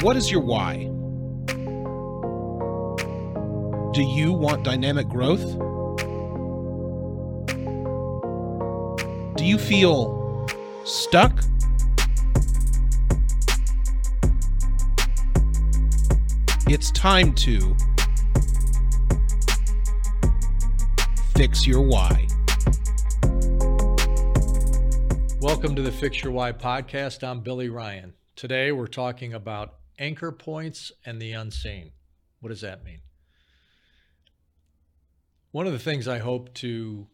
What is your why? Do you want dynamic growth? Do you feel stuck? It's time to fix your why. Welcome to the Fix Your Why podcast. I'm Billy Ryan. Today we're talking about anchor points and the unseen. What does that mean? One of the things I hope to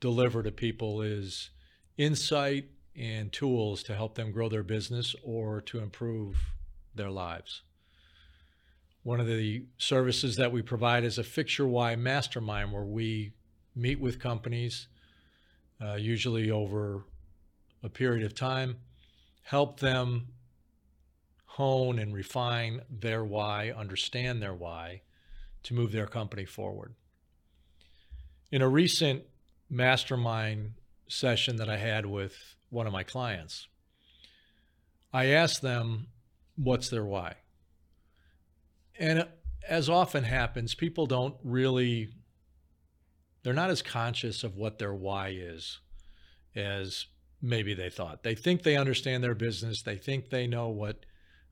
deliver to people is insight and tools to help them grow their business or to improve their lives. One of the services that we provide is a Fix Your Why mastermind where we meet with companies, uh, usually over a period of time, help them hone and refine their why, understand their why to move their company forward. In a recent mastermind session that I had with one of my clients, I asked them what's their why. And as often happens, people don't really, they're not as conscious of what their why is as maybe they thought. They think they understand their business, they think they know what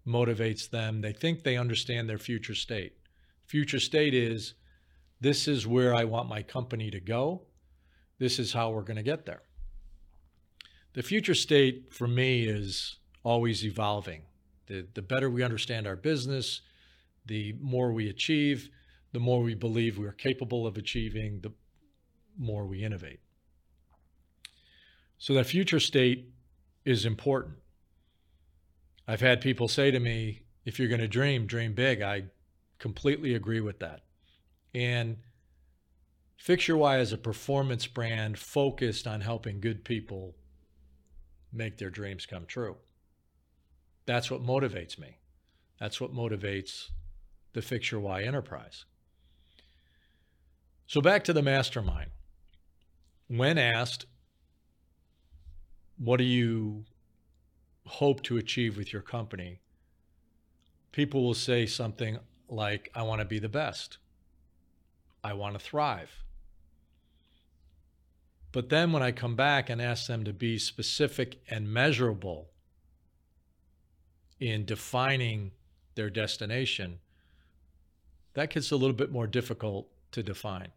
motivates them. They think they understand their future state. Future state is this is where I want my company to go. This is how we're going to get there. The future state for me is always evolving. The, the better we understand our business, the more we achieve, the more we believe we're capable of achieving, the more we innovate. So that future state is important. I've had people say to me, if you're going to dream, dream big. I completely agree with that. And Fix Your Why is a performance brand focused on helping good people make their dreams come true. That's what motivates me. That's what motivates the Fix Your Why enterprise. So back to the mastermind. When asked, what do you hope to achieve with your company, people will say something like, I want to be the best. I want to thrive. But then when I come back and ask them to be specific and measurable in defining their destination, that gets a little bit more difficult to define.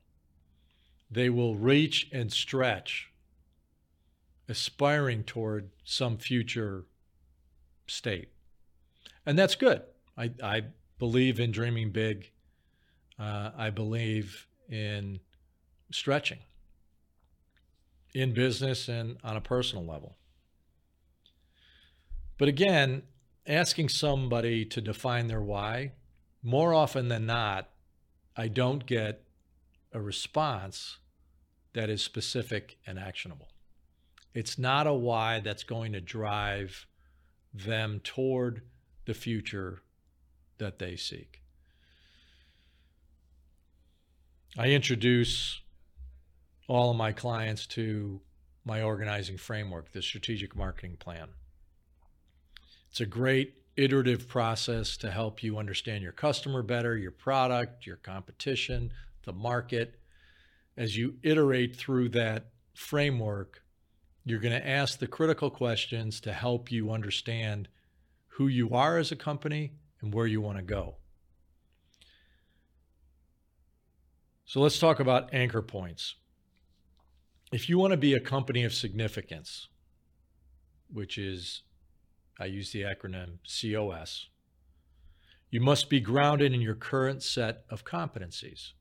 They will reach and stretch, aspiring toward some future state. And that's good. I, I believe in dreaming big. Uh, I believe in stretching in business and on a personal level. But again, asking somebody to define their why, more often than not, I don't get a response that is specific and actionable. It's not a why that's going to drive them toward the future that they seek. I introduce all of my clients to my organizing framework, the strategic marketing plan. It's a great iterative process to help you understand your customer better, your product, your competition, the market. As you iterate through that framework, you're going to ask the critical questions to help you understand who you are as a company and where you want to go. So let's talk about anchor points. If you want to be a company of significance, which is, I use the acronym COS, you must be grounded in your current set of competencies.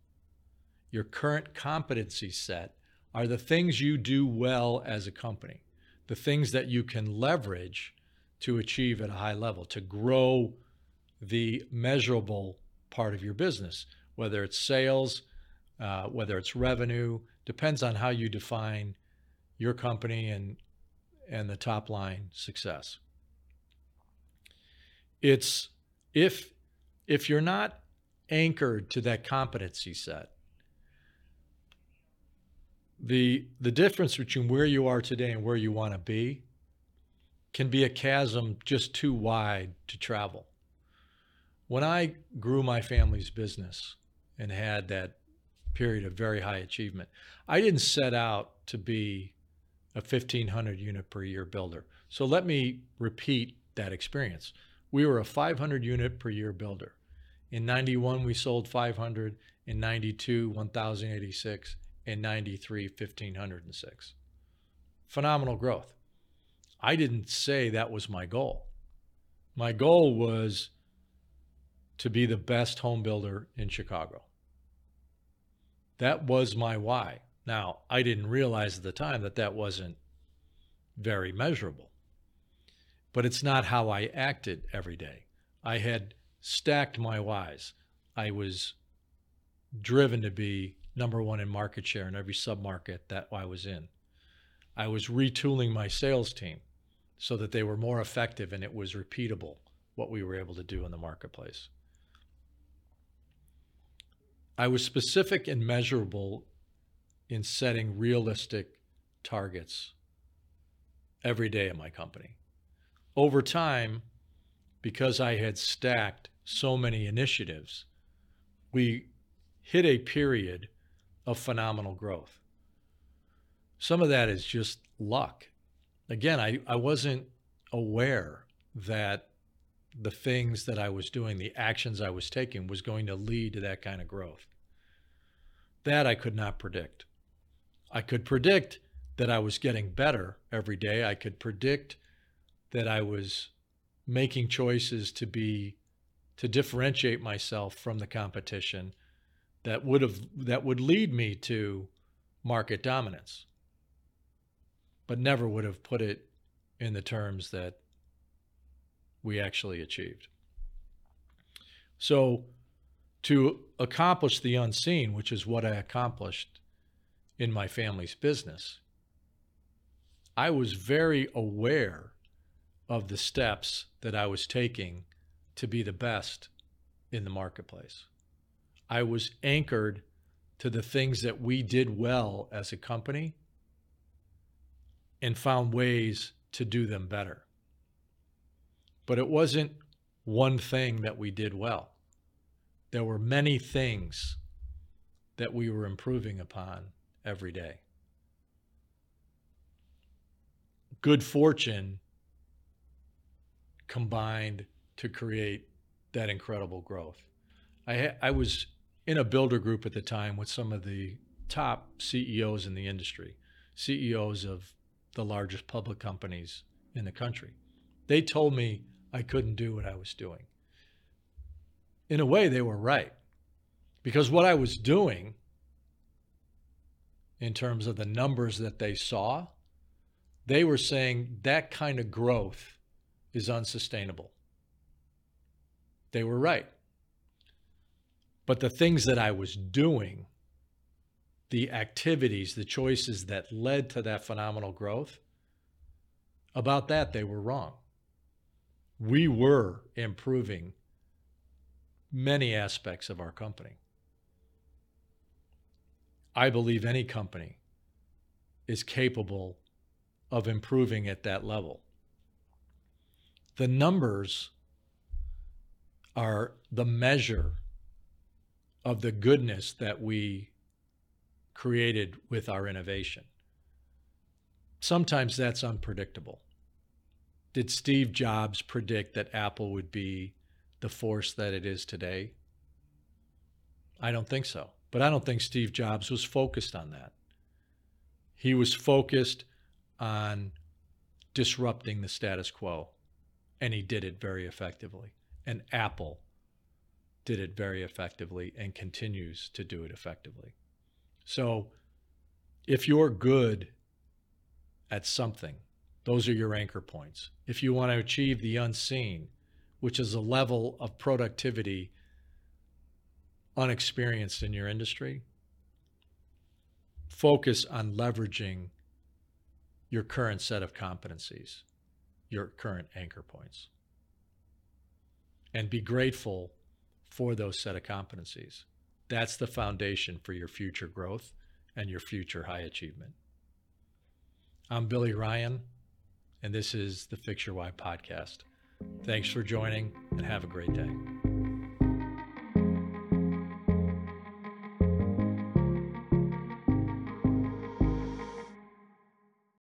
Your current competency set are the things you do well as a company, the things that you can leverage to achieve at a high level, to grow the measurable part of your business, whether it's sales, uh, whether it's revenue, depends on how you define your company and and the top line success. It's if if you're not anchored to that competency set, the the difference between where you are today and where you want to be can be a chasm just too wide to travel. When I grew my family's business and had that period of very high achievement, I didn't set out to be a 1500 unit per year builder. So let me repeat that experience. We were a 500 unit per year builder. In 91, we sold 500. In 92, 1,086. In 93, 1,506. Phenomenal growth. I didn't say that was my goal. My goal was to be the best home builder in Chicago. That was my why. Now, I didn't realize at the time that that wasn't very measurable, but it's not how I acted every day. I had stacked my whys. I was driven to be number one in market share in every submarket that I was in. I was retooling my sales team so that they were more effective and it was repeatable what we were able to do in the marketplace. I was specific and measurable in setting realistic targets every day in my company. Over time, because I had stacked so many initiatives, we hit a period of phenomenal growth. Some of that is just luck. Again, I, I wasn't aware that the things that I was doing, the actions I was taking, was going to lead to that kind of growth. That I could not predict. I could predict that I was getting better every day. I could predict that I was making choices to be to differentiate myself from the competition that would have that would lead me to market dominance but never would have put it in the terms that we actually achieved so to accomplish the unseen which is what I accomplished in my family's business, I was very aware of the steps that I was taking to be the best in the marketplace. I was anchored to the things that we did well as a company and found ways to do them better. But it wasn't one thing that we did well. There were many things that we were improving upon every day. Good fortune combined to create that incredible growth. I, I was in a builder group at the time with some of the top CEOs in the industry, CEOs of the largest public companies in the country. They told me I couldn't do what I was doing. In a way, they were right because what I was doing in terms of the numbers that they saw, they were saying that kind of growth is unsustainable. They were right. But the things that I was doing, the activities, the choices that led to that phenomenal growth, about that, they were wrong. We were improving many aspects of our company. I believe any company is capable of improving at that level. The numbers are the measure of the goodness that we created with our innovation. Sometimes that's unpredictable. Did Steve Jobs predict that Apple would be the force that it is today? I don't think so. But I don't think Steve Jobs was focused on that. He was focused on disrupting the status quo, and he did it very effectively. And Apple did it very effectively and continues to do it effectively. So if you're good at something, those are your anchor points. If you want to achieve the unseen, which is a level of productivity unexperienced in your industry, focus on leveraging your current set of competencies, your current anchor points, and be grateful for those set of competencies. That's the foundation for your future growth and your future high achievement. I'm Billy Ryan, and this is the Fix Your Why podcast. Thanks for joining, and have a great day.